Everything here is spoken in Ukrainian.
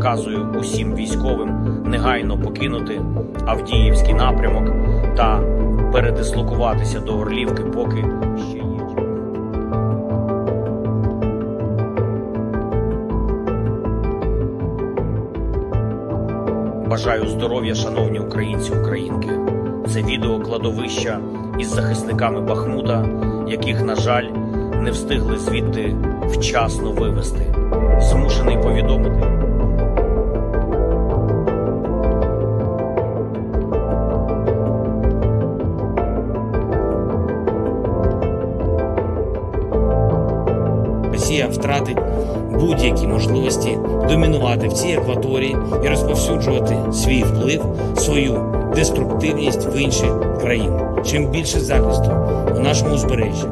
наказую усім військовим негайно покинути Авдіївський напрямок та передислокуватися до Орлівки, поки ще є. Бажаю здоров'я, шановні українці, українки. Це відео кладовища із захисниками Бахмута, яких, на жаль, не встигли звідти вчасно вивезти. Змушений повідомити. Росія втратить будь-які можливості домінувати в цій акваторії і розповсюджувати свій вплив, свою деструктивність в інші країни. Чим більше захисту у нашому узбережжі,